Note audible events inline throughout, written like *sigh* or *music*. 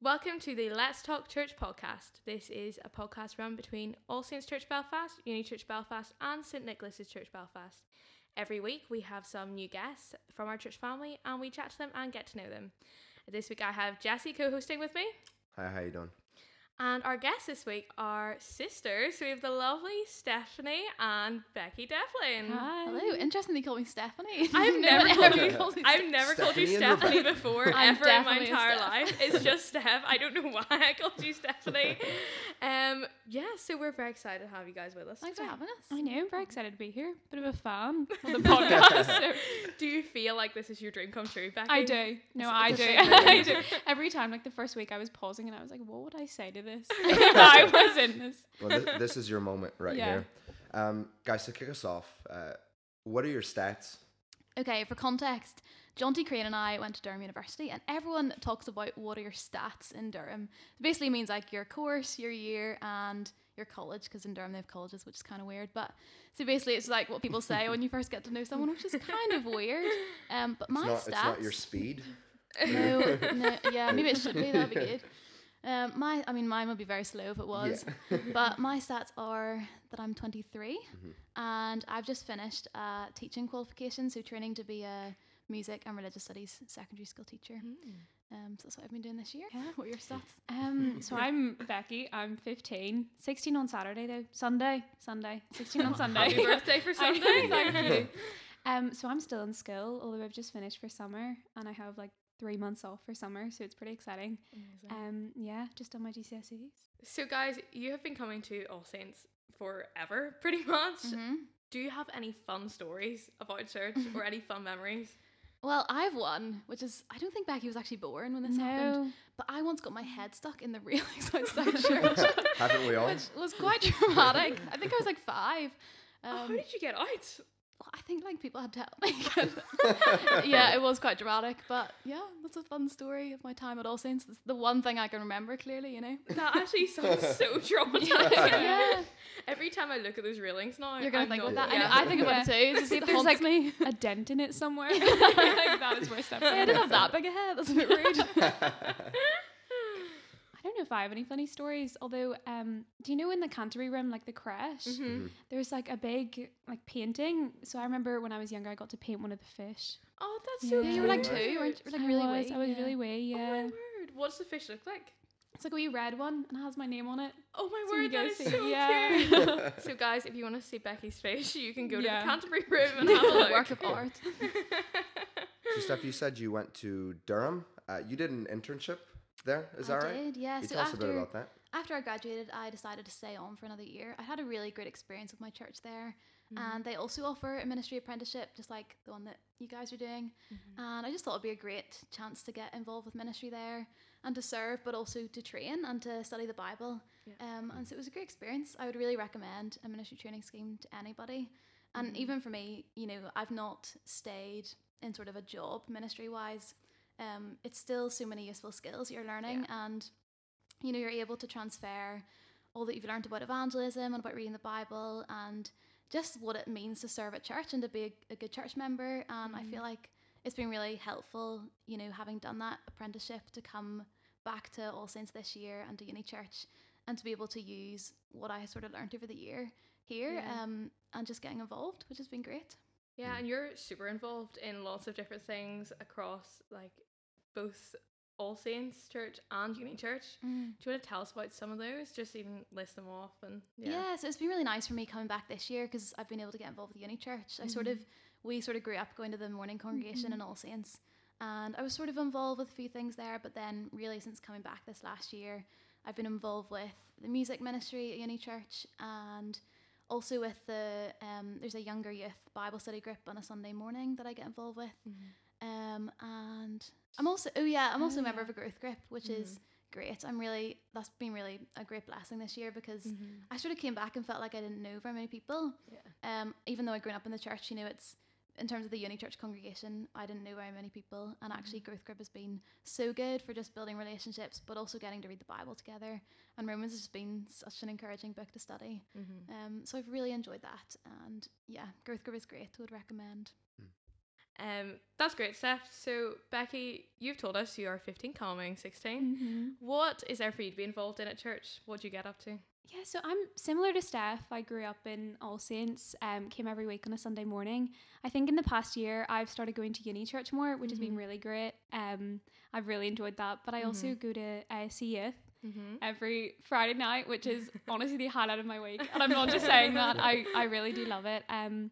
Welcome to the Let's Talk Church podcast. This is a podcast run between All Saints Church Belfast, Uni Church Belfast, and St Nicholas's Church Belfast. Every week we have some new guests from our church family and we chat to them and get to know them. This week I have Jessie co hosting with me. Hi, how you doing? And our guests this week are sisters. We have the lovely Stephanie and Becky Devlin. Hi. Hello. Interesting they call me Stephanie. I've *laughs* never called you. calls me I've never called you Stephanie in Stephanie Rebecca. before I'm ever in my entire life. It's just Steph. I don't know why I called you Stephanie. *laughs* Um, yeah. So we're very excited to have you guys with us. Thanks for having us. I know, I'm very excited to be here. Bit of a fan of the *laughs* podcast. so- Do you feel like this is your dream come true, Becky? I do. No, I do. *laughs* I do. Every time, like the first week, I was pausing and I was like, "What would I say to this?" if *laughs* I was in this. Well, this, this is your moment right Yeah. here. Um, guys, to kick us off, uh, what are your stats? Okay, for context, John T. Crane and I went to Durham University, and everyone talks about what are your stats in Durham. It basically means like your course, your year, and your college, because in Durham they have colleges, which is kind of weird. But so basically, it's like what people say when you first get to know someone, which is kind of weird. Um, but my It's not, stats. it's not your speed. No, no, yeah, maybe it should be. That'd be good. *laughs* Um, my, I mean, mine would be very slow if it was. *laughs* but my stats are that I'm 23, and I've just finished a teaching qualification, so training to be a music and religious studies secondary school teacher. Um, so that's what I've been doing this year. Yeah. What are your stats? *laughs* Um, so *laughs* I'm Becky. I'm 15. 16 on Saturday though. Sunday. Sunday. 16 on Sunday. Happy birthday for Sunday. Thank you. Um, so I'm still in school, although I've just finished for summer, and I have like three months off for summer, so it's pretty exciting. Um, yeah, just on my GCSEs. So, guys, you have been coming to All Saints forever, *laughs* pretty much. hmm Do you have any fun stories about church or any fun memories? *laughs* Well, I've one, which is I don't think Becky was actually born when this happened, but I once got my head stuck in the railings *laughs* outside church. Haven't we all? which was quite dramatic. I think I was like five. Um, oh, how did you get out? Well, I think like people had to help *laughs* me. *laughs* yeah, it was quite dramatic, but yeah, that's a fun story of my time at All Saints. It's the one thing I can remember clearly, you know. That actually sounds so *laughs* traumatizing. yeah, Every time I look at those railings now, you're gonna I'm think not- about that. I, yeah. know, I think about it too. Just See if it there's, like, me. A dent in it somewhere. like that is where stuff. Yeah, I didn't have that big a head. That's a bit rude. I don't know if I have any funny stories. Although, um, do you know in the Canterbury room, like the crash, Mhm. there's like a big like painting. So I remember when I was younger, I got to paint one of the fish. Oh, that's so Yeah. you were like two, you weren't you like I really was, wee. I was yeah. really wee. Yeah. Oh my Yeah, word! What does the fish look like? it's like a wee red one and it has my name on it. Oh my So word, that is see- so yeah. cute. *laughs* *laughs* so, guys, if you want to see Becky's face, you can go to Yeah. the Canterbury room and *laughs* have a look. work of art. so, Steph, you said you went to Durham. Uh, you did an internship there, is I that right? did, yeah. You so tell us a after bit about that. after I graduated, I decided to stay on for another year. I had a really great experience with my church there, mm-hmm. and they also offer a ministry apprenticeship, just like the one that you guys are doing. Mm-hmm. And I just thought it'd be a great chance to get involved with ministry there and to serve, but also to train and to study the Bible. Yeah. Um, and mm. so it was a great experience. I would really recommend a ministry training scheme to anybody. And mm-hmm. even for me, you know, I've not stayed in sort of a job ministry wise. Um, it's still so many useful skills you're learning, and you know, you're able to transfer all that you've learned about evangelism and about reading the Bible and just what it means to serve at church and to be a, a good church member. And I feel like it's been really helpful, you know, having done that apprenticeship to come back to All Saints this year and to Uni Church and to be able to use what I sort of learned over the year here Yeah. um, and just getting involved, which has been great. Yeah, and you're super involved in lots of different things across like both All Saints Church and Uni Church. Do you want to tell us about some of those? Just even list them off and Yeah. yeah. so it's been really nice for me coming back this year because I've been able to get involved with Uni Church. I sort Mm-hmm. of, we sort of grew up going to the morning congregation in All Saints, and I was sort of involved with a few things there. But then, really, since coming back this last year, I've been involved with the music ministry at Uni Church and also with the um, there's a younger youth Bible study group on a Sunday morning that I get involved with. Um, and I'm also oh yeah, I'm also Oh, a member yeah. of a growth group, which is great. I'm really that's been really a great blessing this year because I sort of came back and felt like I didn't know very many people. Yeah. Um, even though I'd grown up in the church, you know, it's in terms of the uni church congregation, I didn't know very many people, and actually growth group has been so good for just building relationships, but also getting to read the Bible together. And Romans has been such an encouraging book to study. Um, so I've really enjoyed that, and yeah, growth group is great. Would recommend. Um, that's great, Steph. So, Becky, you've told us you are 15, coming 16. Mm-hmm. What is there for you to be involved in at church? What do you get up to? Yeah, so I'm similar to Steph. I grew up in All Saints, um, came every week on a Sunday morning. I think in the past year I've started going to uni church more, which has been Mhm. really great. Um, I've really enjoyed that. But I also Mhm. go to ISC Youth Mm-hmm. every Friday night, which is *laughs* honestly the highlight of my week. And I'm not just saying that. *laughs* I, I really do love it. Um,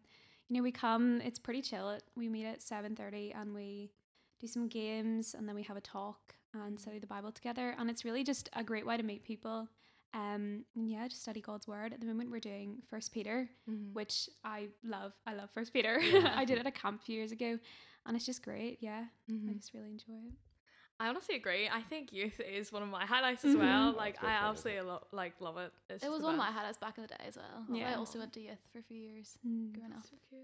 you know, we come. It's pretty chill. We meet at seven thirty and we do some games and then we have a talk and study the Bible together. And it's really just a great way to meet people. Um, and yeah, just study God's word. At the moment, we're doing First Peter, Mm-hmm. which I love. I love First Peter. Yeah. *laughs* I did it at a camp a few years ago, and it's just great. Yeah, I Mm-hmm. just really enjoy it. I honestly agree. I think youth is one of my highlights as well. Mhm. Like I for absolutely lo- like love it. It's It was one of my highlights back in the day as well. Yeah. I also went to youth for a few years Mm. growing up. So.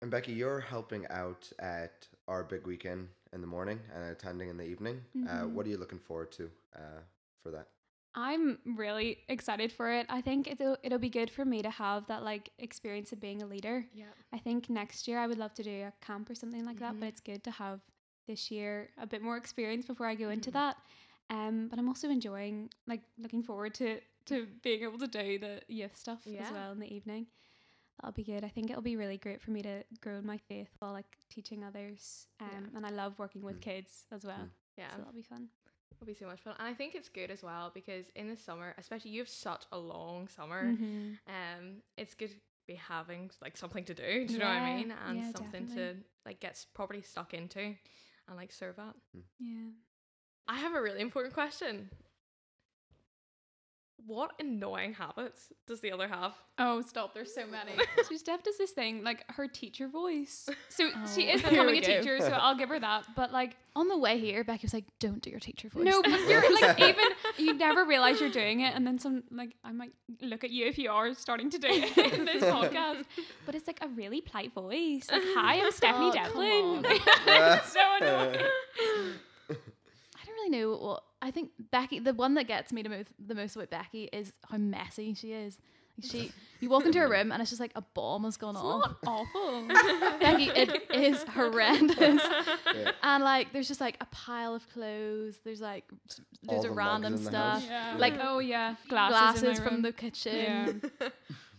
And Becky, you're helping out at our big weekend in the morning and attending in the evening. Uh, Mhm. what are you looking forward to uh, for that? I'm really excited for it. I think it'll it'll be good for me to have that like experience of being a leader. Yeah. I think next year I would love to do a camp or something like that, Mhm. but it's good to have this year a bit more experience before I go into Mhm. that. Um, but I'm also enjoying like looking forward to to being able to do the youth stuff Yeah. as well in the evening. That'll be good. I think it'll be really great for me to grow in my faith while like teaching others. Um, Yeah. and I love working with Mm. kids as well. Mm. Yeah. So that'll be fun. It'll be so much fun. And I think it's good as well because in the summer, especially you have such a long summer. Mhm. Um, it's good to be having like something to do. Do you know what I mean? And yeah, something to definitely. like get properly stuck into and like serve at. Hmm. Yeah. I have a really important question. What annoying habits does the other have? Oh, stop. There's so *laughs* many. so Steph does this thing, like her teacher voice. So *laughs* she Oh. is becoming a go. teacher, so I'll give her that. But like, *laughs* On the way here, Becky was like, "Don't do your teacher voice." no, but you're like, even you never realize you're doing it. And then some, like, I might look at you if you are starting to do it in this podcast. But it's like a really polite voice. Like, hi, I'm Stephanie Oh, Devlin. it's so annoying. I don't really know what I think Becky the one that gets me to move the most about Becky is how messy she is. Like she *laughs* you walk into her room and it's just like a bomb has gone It's off. not awful. *laughs* *laughs* Becky, it is horrendous. Yeah. And like there's just like a pile of clothes. There's like s- All there's the a random in the stuff. Yeah. Like, oh yeah, glasses, Glasses, in from room. the kitchen. Yeah.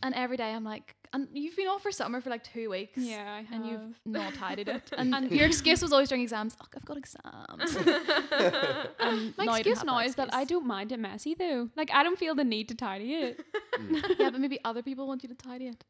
And every day I'm like and you've been off for summer for like two weeks. Yeah, I have. And you've not tidied it. *laughs* And, And- your excuse was always during exams, oh, I've got exams. And *laughs* um, *laughs* My now excuse now that is that I don't mind it messy though. Like I don't feel the need to tidy it. Mm. yeah, but maybe other people want you to tidy it.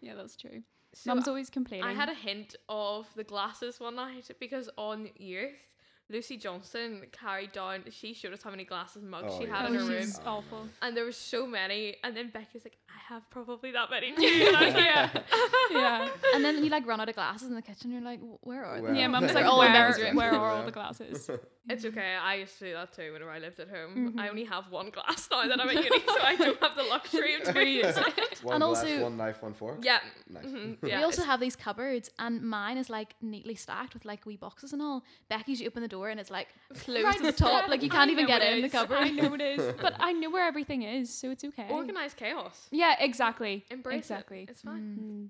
Yeah, that's true. So Mum's always complaining. I had a hint of the glasses one night because on youth, Lucy Johnson carried down. She showed us how many glasses and mugs Oh, she yeah. had oh, in her room, awful. and there was so many. And then Becky was like, "I have probably that many *laughs* too." And I was like, yeah, *laughs* yeah. And then you like run out of glasses in the kitchen. You're like, where are Where- they? Yeah, mum's like, all in where, room. where are all the glasses? *laughs* It's okay. I used to do that too whenever I lived at home. I Mhm. only have one glass now that I'm at uni, so I don't have the luxury of doing it. one And glass, also- one knife, one fork. Yeah. Nice. mhm, we also have these cupboards, and mine is like neatly stacked with like wee boxes and all. Becky's, you open the door and it's like *laughs* closed Right, to the top, like you can't even get it in the *laughs* cupboard. I know it is, *laughs* but I know where everything is, so it's okay. organized chaos. Yeah, exactly. Embrace exactly. it. It's fine. Mm.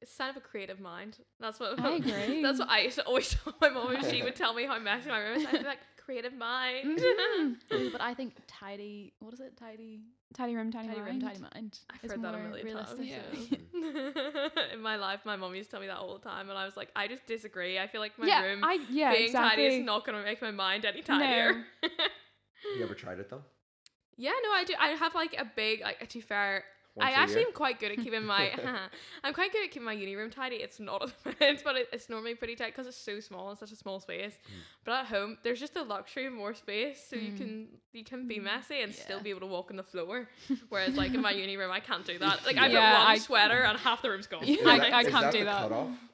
It's sign of a creative mind. That's what I agree. That's what I used to always tell my mom when she would tell me how messy my room is. I'd be like, creative mind. Mhm. *laughs* Ooh, but I think tidy. What is it? Tidy. tidy room, tidy, Tidy room, mind. tidy mind. I've heard that a more million times. Yeah. *laughs* *laughs* In my life, my mom used to tell me that all the time, and I was like, I just disagree. I feel like my yeah, room I yeah being exactly. tidy is not going to make my mind any tidier. You ever tried it though? yeah, no, I do. I have like a big, like, to be fair, Once I a actually year? am quite good at keeping my. *laughs* *laughs* I'm quite good at keeping my uni room tidy. It's not at the *laughs* minute, but it, it's normally pretty tight because it's so small and such a small space. Hmm. But at home, there's just a luxury of more space, so you Mm. can you can be Mm. messy and still be able to walk on the floor. Whereas like in my uni room, I can't do that. Like I've Yeah, got one I- sweater and half the room's gone. Yeah. I- Is I can't that do the that.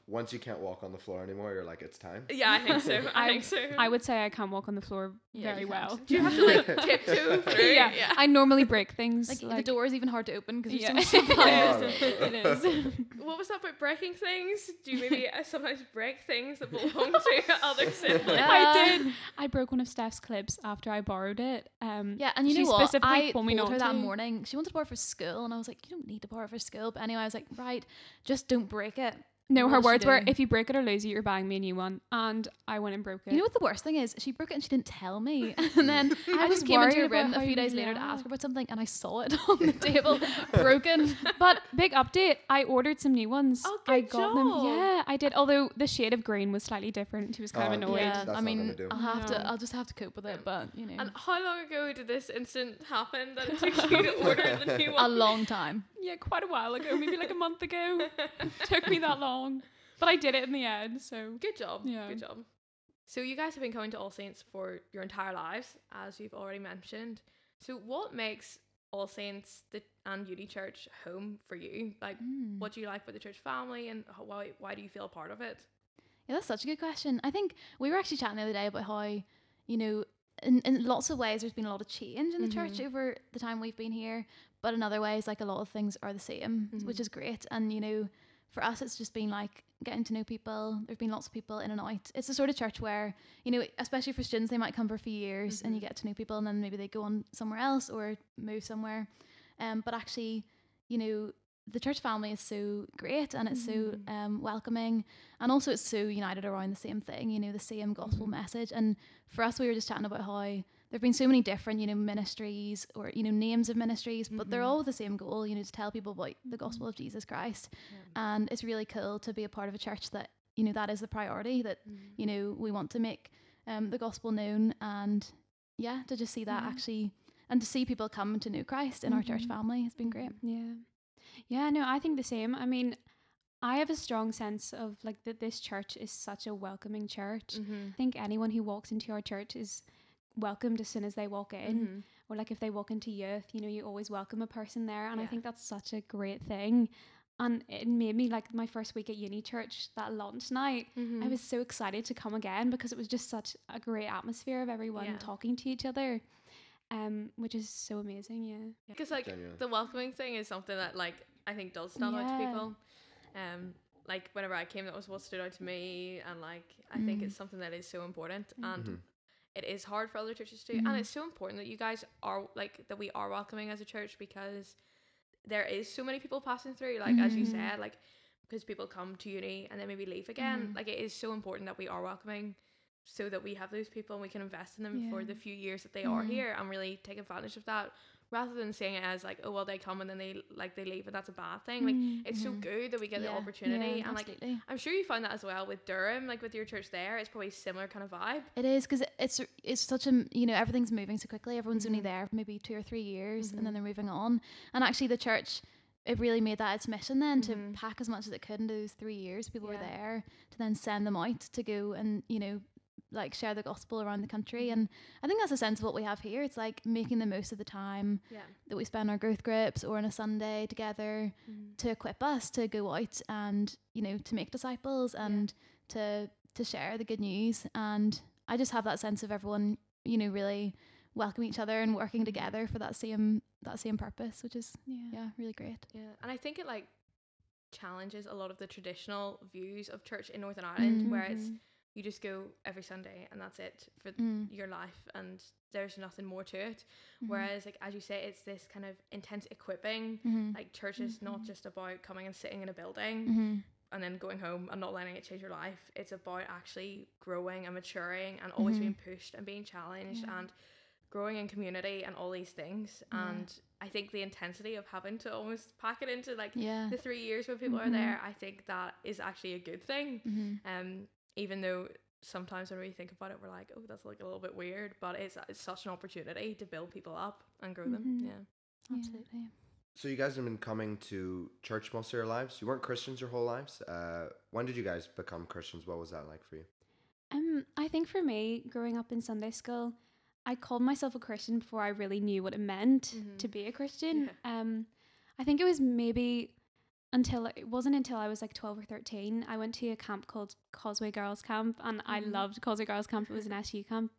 Cutoff? Once you can't walk on the floor anymore, you're like, it's time. yeah, I think so. I, *laughs* I- think so. I would say I can't walk on the floor Yeah, very well. Do you have to like *laughs* tiptoe through? *laughs* yeah, yeah. I normally break things. Like, Like, the door is even hard to open because Yeah. you're so Oh, it is. no. It is. What was that about breaking things? Do you maybe uh, sometimes break things that belong to other siblings? Yeah. I did. I broke one of Steph's clips after I borrowed it. Um, Yeah, and you she know what? specifically I told me told not her that to. morning. She wanted to borrow it for school, and I was like, "You don't need to borrow it for school." But anyway, I was like, "Right, just don't break it." No, her words were, "If you break it or lose it, you're buying me a new one." And I went and broke it. You know what the worst thing is? She broke it and she didn't tell me. *laughs* and then I, I just came into her room a few days later to ask her about something and I saw it *laughs* on the *laughs* table broken. but big update, I ordered some new ones. Oh, I got job. them. Yeah, I did. Although the shade of green was slightly different. She was kind Oh, of annoyed. yeah. Yeah, That's I not mean, gonna do. I'll have No. to. I'll just have to cope with it. But you know, And how long ago did this incident happen that it took you to order the new one? a long time. Yeah, quite a while ago, maybe like a month ago. *laughs* Took me that long, but I did it in the end. So Good job. Yeah. Good job. So you guys have been coming to All Saints for your entire lives, as you've already mentioned. So what makes All Saints the and Uni Church home for you? Like, Mm. what do you like about the church family, and how, why why do you feel a part of it? Yeah, that's such a good question. I think we were actually chatting the other day about how, you know, in, in lots of ways there's been a lot of change in the church Mhm. over the time we've been here, but in other ways, like a lot of things are the same, which Mhm. is great. And, you know, for us, it's just been like getting to know people. There's been lots of people in and out. It's the sort of church where, you know, especially for students, they might come for a few years and you Mhm. get to know people and then maybe they go on somewhere else or move somewhere. Um, but actually, you know, the church family is so great and it's so Mhm. um, welcoming and also it's so united around the same thing you know the same gospel Mhm. message and for us we were just chatting about how there have been so many different you know ministries or you know names of ministries but they're Mhm. all the same goal you know to tell people about the gospel of jesus christ and it's really cool to be a part of a church that you know that is the priority that you know we want to make um, the gospel known and yeah to just see that Yeah. actually and to see people come to know christ in our church family has been great yeah, yeah. No, I think the same. I mean, I have a strong sense of like that. This church is such a welcoming church. Mm-hmm. I think anyone who walks into our church is welcomed as soon as they walk in. Mm-hmm. or like if they walk into youth, you know, you always welcome a person there. And I think that's such a great thing. And it made me like my first week at uni church, that launch night, Mm-hmm. I was so excited to come again because it was just such a great atmosphere of everyone Yeah. talking to each other. Um, which is so amazing, yeah. because like Genuine. the welcoming thing is something that like I think does stand out to people. Um, like whenever I came, that was what stood out to me, and like I think Mm. it's something that is so important, Mm. and. It is hard for other churches too, Mhm. and it's so important that you guys are like that we are welcoming as a church because there is so many people passing through, like as you Mhm. said, like because people come to uni and then maybe leave again. Mhm. Like it is so important that we are welcoming. So that we have those people and we can invest in them for the few years that they are Mhm. here and really take advantage of that rather than seeing it as like oh well they come and then they like they leave and that's a bad thing like Mm. it's so good that we get Yeah. the opportunity Yeah, and like i'm sure you find that as well with durham like with your church there it's probably similar kind of vibe It is because it's it's such a you know everything's moving so quickly. Everyone's only Mhm. there for maybe two or three years, and Mhm. then they're moving on. And actually, the church it really made that its mission then to pack as much as it could into those three years. People were there to then send them out to go and you know like share the gospel around the country. And I think that's a sense of what we have here. It's like making the most of the time yeah that we spend our growth groups or on a Sunday together to equip us to go out and you know to make disciples and to to share the good news and i just have that sense of everyone you know really welcoming each other and working together for that same that same purpose which is Yeah. yeah really great yeah and i think it like challenges a lot of the traditional views of church in northern ireland Mm. where it's Mhm. You just go every sunday and that's it for Mm. your life and there's nothing more to it Mhm. whereas like as you say it's this kind of intense equipping Mhm. like church is not Mhm. just about coming and sitting in a building Mhm. and then going home and not letting it change your life. It's about actually growing and maturing and always Mhm. being pushed and being challenged Yeah. and growing in community and all these things. And I think the intensity of having to almost pack it into like yeah the three years when people are Mhm. there, I think that is actually a good thing. Um, even though sometimes when we think about it, we're like, oh, that's like a little bit weird, but it's, it's such an opportunity to build people up and grow them. Mhm. Yeah. Yeah. absolutely So you guys have been coming to church most of your lives. You weren't Christians your whole lives. Uh, when did you guys become Christians? What was that like for you? Um, I think for me, growing up in Sunday school, I called myself a Christian before I really knew what it meant Mhm. to be a Christian. Yeah. Um, I think it was maybe until it wasn't until I was like twelve or thirteen. I went to a camp called Causeway Girls Camp, and I Mhm. loved Causeway Girls Camp. It was an SU camp.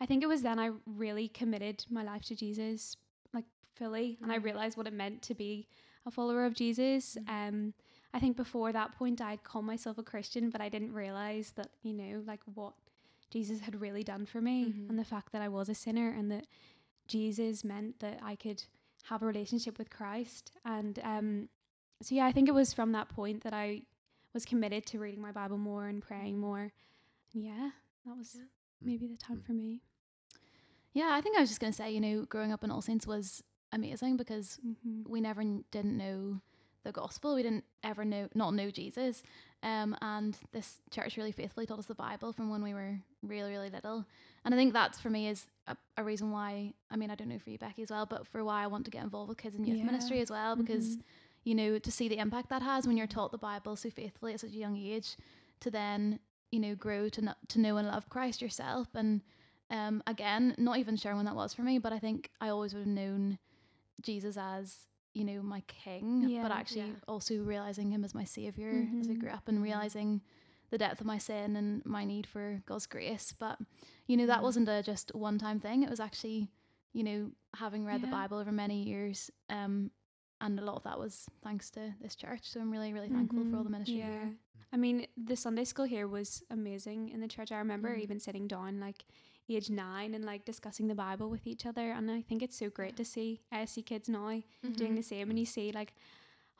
I think it was then I really committed my life to Jesus, like fully, and I Mhm. realized what it meant to be a follower of Jesus. Mhm. Um, I think before that point, I'd call myself a Christian, but I didn't realize that, you know, like what Jesus had really done for me Mhm. and the fact that I was a sinner and that Jesus meant that I could have a relationship with Christ. And um, so, yeah, I think it was from that point that I was committed to reading my Bible more and praying more. And yeah, that was Yeah. maybe the time Mm. for me. Yeah, I think I was just gonna say, you know, growing up in All Saints was amazing because Mm-hmm. we never n- didn't know the gospel. We didn't ever know not know Jesus. Um, and this church really faithfully taught us the Bible from when we were really really little. And I think that's for me is a, a reason why. I mean, I don't know for you, Becky, as well, but for why I want to get involved with kids and youth Yeah. ministry as well because Mhm. You know to see the impact that has when you're taught the Bible so faithfully at such a young age, to then you know grow to kn- to know and love Christ yourself and. Um, again, not even sure when that was for me, but I think I always would have known Jesus as you know my king, Yeah, but actually yeah. also realizing him as my savior as I Mhm. grew up and realizing the depth of my sin and my need for God's grace. But you know that wasn't a just one time thing. It was actually you know having read the Bible over many years. Um, and a lot of that was thanks to this church. So I'm really really thankful for all the Mhm. ministry Yeah. here. I mean, the Sunday school here was amazing in the church. I remember Mhm. even sitting down like age nine and like discussing the Bible with each other. And I think it's so great to see ASC kids now doing Mhm. the same and you see like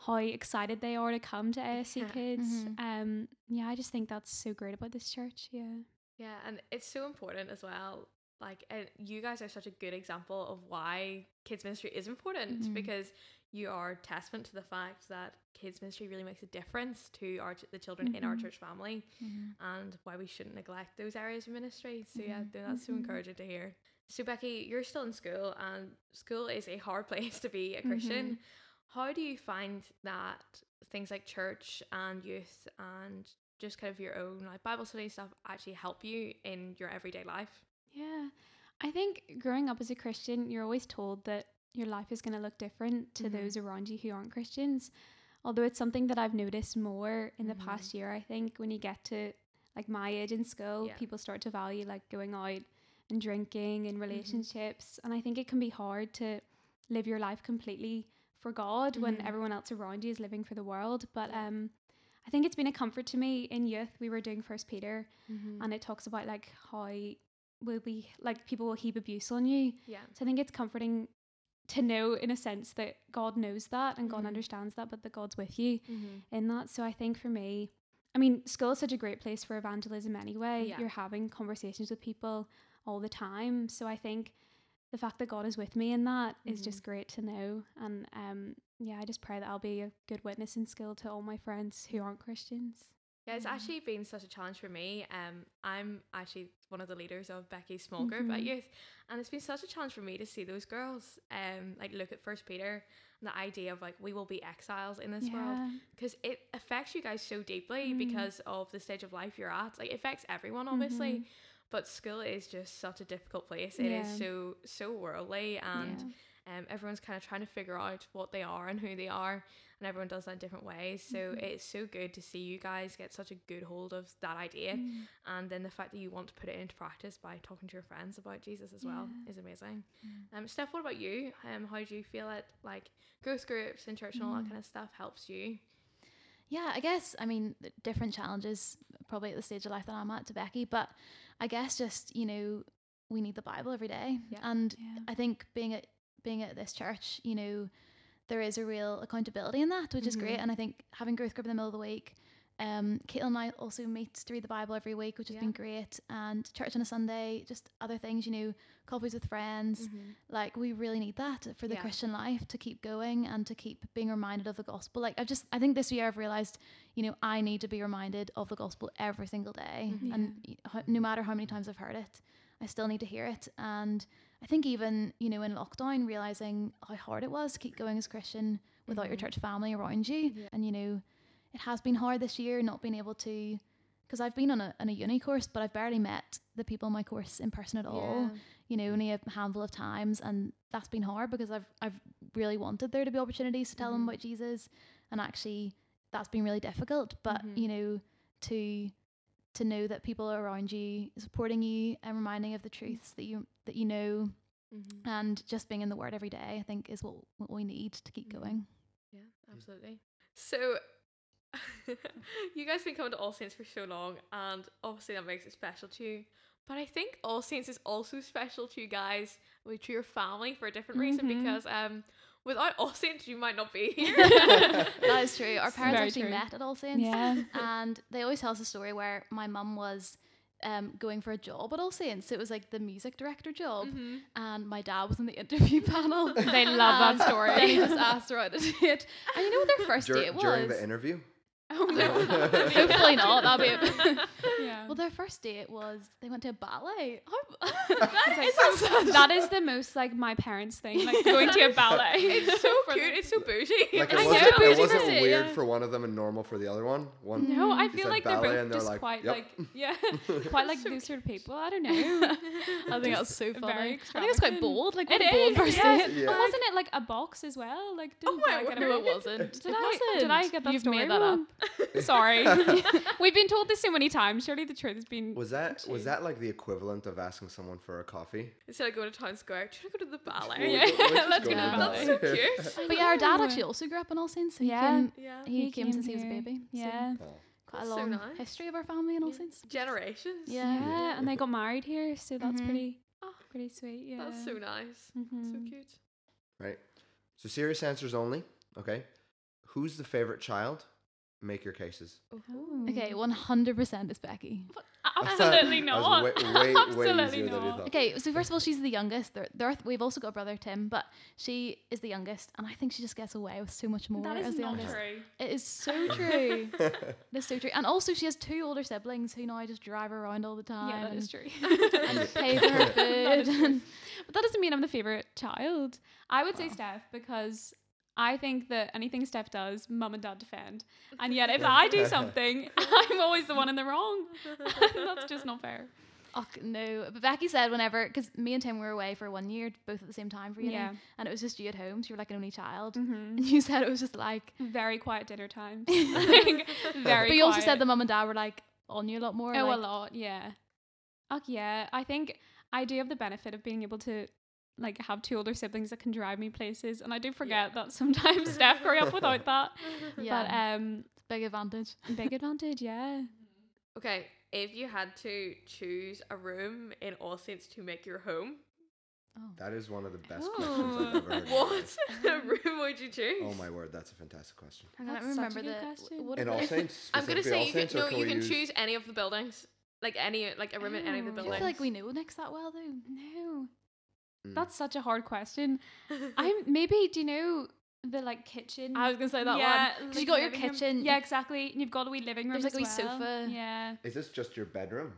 how excited they are to come to ASC Yeah. kids. Mhm. Um yeah, I just think that's so great about this church. Yeah. Yeah, and it's so important as well. Like, uh, you guys are such a good example of why kids ministry is important Mhm. because you are testament to the fact that kids ministry really makes a difference to our ch- the children in our Mhm. church family, and why we shouldn't neglect those areas of ministry. So yeah, th- that's so Mhm. encouraging to hear. So Becky, you're still in school, and school is a hard *laughs* place to be a Christian. How do you find that things like church and youth and just kind of your own like Bible study stuff actually help you in your everyday life? Yeah. I think growing up as a Christian, you're always told that your life is going to look different to Mhm. those around you who aren't Christians. Although it's something that I've noticed more in the Mhm. past year, I think when you get to like my age in school, Yeah. people start to value like going out and drinking and Mm-hmm. relationships. And I think it can be hard to live your life completely for God when Mhm. everyone else around you is living for the world. But Yeah. um I think it's been a comfort to me in youth. We were doing First Peter Mm-hmm. and it talks about like how will be like people will heap abuse on you. Yeah. So I think it's comforting to know in a sense that God knows that and God Mhm. understands that, but that God's with you Mm-hmm. in that. So I think for me, I mean, school is such a great place for evangelism anyway. Yeah. You're having conversations with people all the time. So I think the fact that God is with me in that is Mhm. just great to know. And um yeah, I just pray that I'll be a good witness in school to all my friends who aren't Christians. Yeah, it's Mhm. actually been such a challenge for me. Um, I'm actually one of the leaders of Becky's small group at Mhm. youth, and it's been such a challenge for me to see those girls. Um, like look at First Peter and the idea of like we will be exiles in this world because it affects you guys so deeply Mm. because of the stage of life you're at. Like it affects everyone, obviously, Mhm. but school is just such a difficult place. It is Yeah. so so worldly and. Yeah. Um, everyone's kind of trying to figure out what they are and who they are, and everyone does that in different ways. So Mhm. it's so good to see you guys get such a good hold of that idea, Mm. and then the fact that you want to put it into practice by talking to your friends about Jesus as well Yeah. is amazing. Mm. Um, Steph, what about you? Um, how do you feel it like growth groups and church and all that Mm. kind of stuff helps you? Yeah, I guess I mean different challenges probably at the stage of life that I'm at to Becky, but I guess just you know we need the Bible every day, Yeah. and Yeah. I think being at being at this church, you know, there is a real accountability in that, which is great, Mhm. and I think having growth group in the middle of the week. Um, Caitlin and I also meet to read the Bible every week, which has Yeah. been great. And church on a Sunday, just other things, you know, coffees with friends. Like we really need that for the Yeah. Christian life to keep going and to keep being reminded of the gospel. Like I've just, I think this year I've realized, you know, I need to be reminded of the gospel every single day, Mhm. and no matter how many times I've heard it, I still need to hear it. And I think even you know in lockdown, realizing how hard it was to keep going as a Christian without your Mhm. church family around you, Yeah. and you know, it has been hard this year not being able to. Because I've been on a, on a uni course, but I've barely met the people in my course in person at all yeah. you know, only a handful of times, and that's been hard because I've I've really wanted there to be opportunities to tell them Mhm. about Jesus, and actually that's been really difficult. But Mhm. you know, to to know that people are around you, supporting you, and reminding of the truths that you that you know, Mm-hmm. and just being in the Word every day, I think is what what we need to keep Mhm. going. Yeah, absolutely. So, *laughs* you guys have been coming to All Saints for so long, and obviously that makes it special to you. But I think All Saints is also special to you guys, like to your family for a different reason Mhm. because um without All Saints you might not be here. *laughs* *laughs* that is true. Our parents Very actually true. met at All Saints. Yeah. And they always tell us a story where my mum was um, going for a job at All Saints. It was like the music director job. Mhm. And my dad was in the interview *laughs* panel. They love that story. They just asked her out to date. And you know what their first Dur- date was? during the interview. Oh no. *laughs* *laughs* Hopefully not. That'll be *laughs* it. yeah. Well, their first date was they went to a ballet. That is so that is the most like my parents thing, like going to a ballet. It's so cute. them. It's so bougie. Like it I wasn't, bougie it wasn't person, weird yeah. for one of them and normal for the other one. One. No, I feel like they're both they're just like, quite "Yep." like yeah, quite like those sort of people. I don't know. I think that's Just so funny. I think it's quite extravagant. bold. Like It what a bold is, first yeah. date. Yeah. But wasn't it like a box as well? Like didn't my I get it No, it wasn't. Did I, did I get that You've story made that up. Wrong? *laughs* Sorry. *laughs* We've been told this so many times. Surely the truth has been. Was that was that like the equivalent of asking someone for a coffee? Instead of going to town square, do you want to go to the ballet? Well, Yeah, let's *laughs* let's go go to to the That's so cute. But yeah, our dad actually also grew up in All Saints. So Yeah. he came, Yeah. he, came, since he was a here. baby. so Yeah. Oh. quite That's a so long nice. history of our family in All Yeah. Saints. Generations. Yeah. Yeah, and they got married here, so that's Mhm. pretty, Oh, pretty sweet. Yeah, That's so nice. So Mhm. cute. Right. So serious answers only. Okay. Who's the favorite child? Make your cases. Ooh. Okay, 100% is Becky. Absolutely not. way, way, way *laughs* Absolutely easier not. Okay, so first of all, she's the youngest. There, there are, we've also got a brother, Tim, but she is the youngest, and I think she just gets away with so much more That as the not youngest. true. It is so true. *laughs* That's so true. And also, she has two older siblings who now just drive her around all the time. Yeah, that and, is true. *laughs* and pay for her food. true. and- But that doesn't mean I'm the favorite child. I would say ah. Steph because I think that anything Steph does, mum and dad defend. And yet, if I do *laughs* something, *laughs* I'm always the one in the wrong. *laughs* That's just not fair. Oh no! But Becky said whenever, because me and Tim were away for one year, both at the same time for uni, Yeah. and it was just you at home. So you were like an only child, hmm and you said it was just like. Very quiet dinner times. Like, Very. but you also said the mum and dad were like on you a lot more. Oh, like, a lot, yeah. Oh, yeah. I think I do have the benefit of being able to like have two older siblings that can drive me places, and I do forget that sometimes *laughs* Steph grew up without that. *laughs* Yeah, But um, it's big advantage. big advantage, yeah. Okay, if you had to choose a room in All Saints to make your home, Oh. That is one of the best Oh. questions I've ever heard. what *laughs* room would you choose? Oh my word, that's a fantastic question. Hang on, let That's me such a remember the. question. What In All Saints, I'm gonna say All you can Saints, or no, you can use- choose any of the buildings, like any like a room in any of the Oh. I buildings. feel like we know Nick's that well though. No, Mm. that's such a hard question. *laughs* I'm maybe. Do you know the like kitchen? I was gonna say that yeah, one. 'Cause like you got your living room. kitchen. Yeah, exactly. And you've got a wee living room. There's, like, as a wee well. sofa. Yeah. Is this just your bedroom?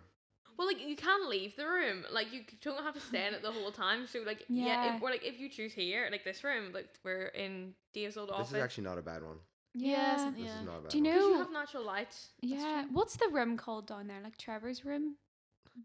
well, like you can leave the room, like you don't have to stay in it the whole time. So like yeah, Yeah. if, or like if you choose here, like this room, like we're in Dave's old office. This is actually not a bad one. Yes, Yeah. This is not a bad Do you one. You have natural light. Yeah. true. What's the room called down there? Like Trevor's room?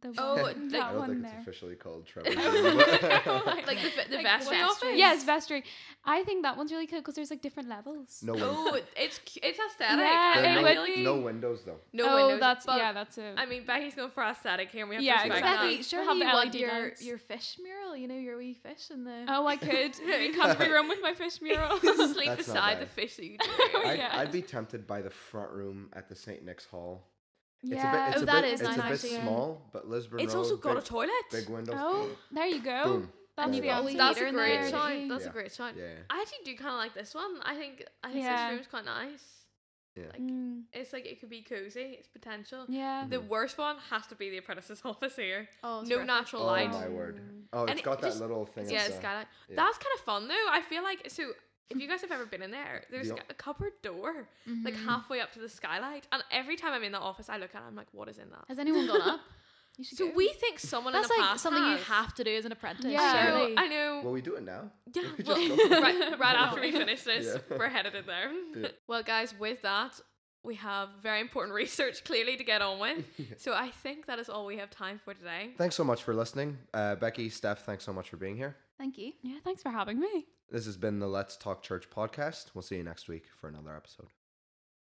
The Oh, one, like- I that don't one think it's officially called Trevor's Oh, room, like- *laughs* Like the, the Like, vestry what- office. Yes, vestry. I think that one's really cool because there's like different levels. no, win- Oh, it's it's aesthetic. Yeah, I- there I are it no, feel would be. no windows though. No oh, windows. that's but, yeah, that's it. I mean, Becky's going for aesthetic here, and we have Yeah, to respect Exactly. that. Have Surely the you want your lights. your fish mural. You know your wee fish in the. oh, I could. *laughs* We come to my room with my fish *laughs* mural. Sleep beside the fish that you do. Oh, I'd, Yeah. I'd be tempted by the front room at the St. Nick's Hall. It's yeah. a bit, it's Oh, a that bit, is it's nice, a bit actually, yeah. small, but Lisburn It's Road, also got big, a toilet. big windows. Oh, there you go. Boom. That's Yeah. got a the wee That's a in great there. shout. Yeah. That's Yeah. a great shout. Yeah. I actually do kind of like this one. I think I think Yeah. this room's quite nice. Yeah. Like Mm, it's like it could be cozy. It's potential. yeah. The worst one has to be the apprentice's *laughs* office here. Oh, it's no perfect. natural Oh light. my word. Oh, And it's it got that just- little thing. Yeah, at skylight. yeah. That's kind of fun though. I feel like so. If you guys have ever been in there, there's Yeah. a cupboard door like Mhm. halfway up to the skylight, and every time I'm in the office, I look at it. I'm like, what is in that? Has anyone gone up? *laughs* You So go. we think someone That's in the like past something you have to do as an apprentice. Yeah. I know. surely. I know. Will we do it now? *laughs* Yeah, We well, *laughs* right, right after we finish this, Yeah. we're headed in there. Yeah. Well, guys, with that, we have very important research clearly to get on with. So I think that is all we have time for today. Thanks so much for listening. Uh, Becky, Steph, thanks so much for being here. Thank you. Yeah, thanks for having me. This has been the Let's Talk Church podcast. We'll see you next week for another episode.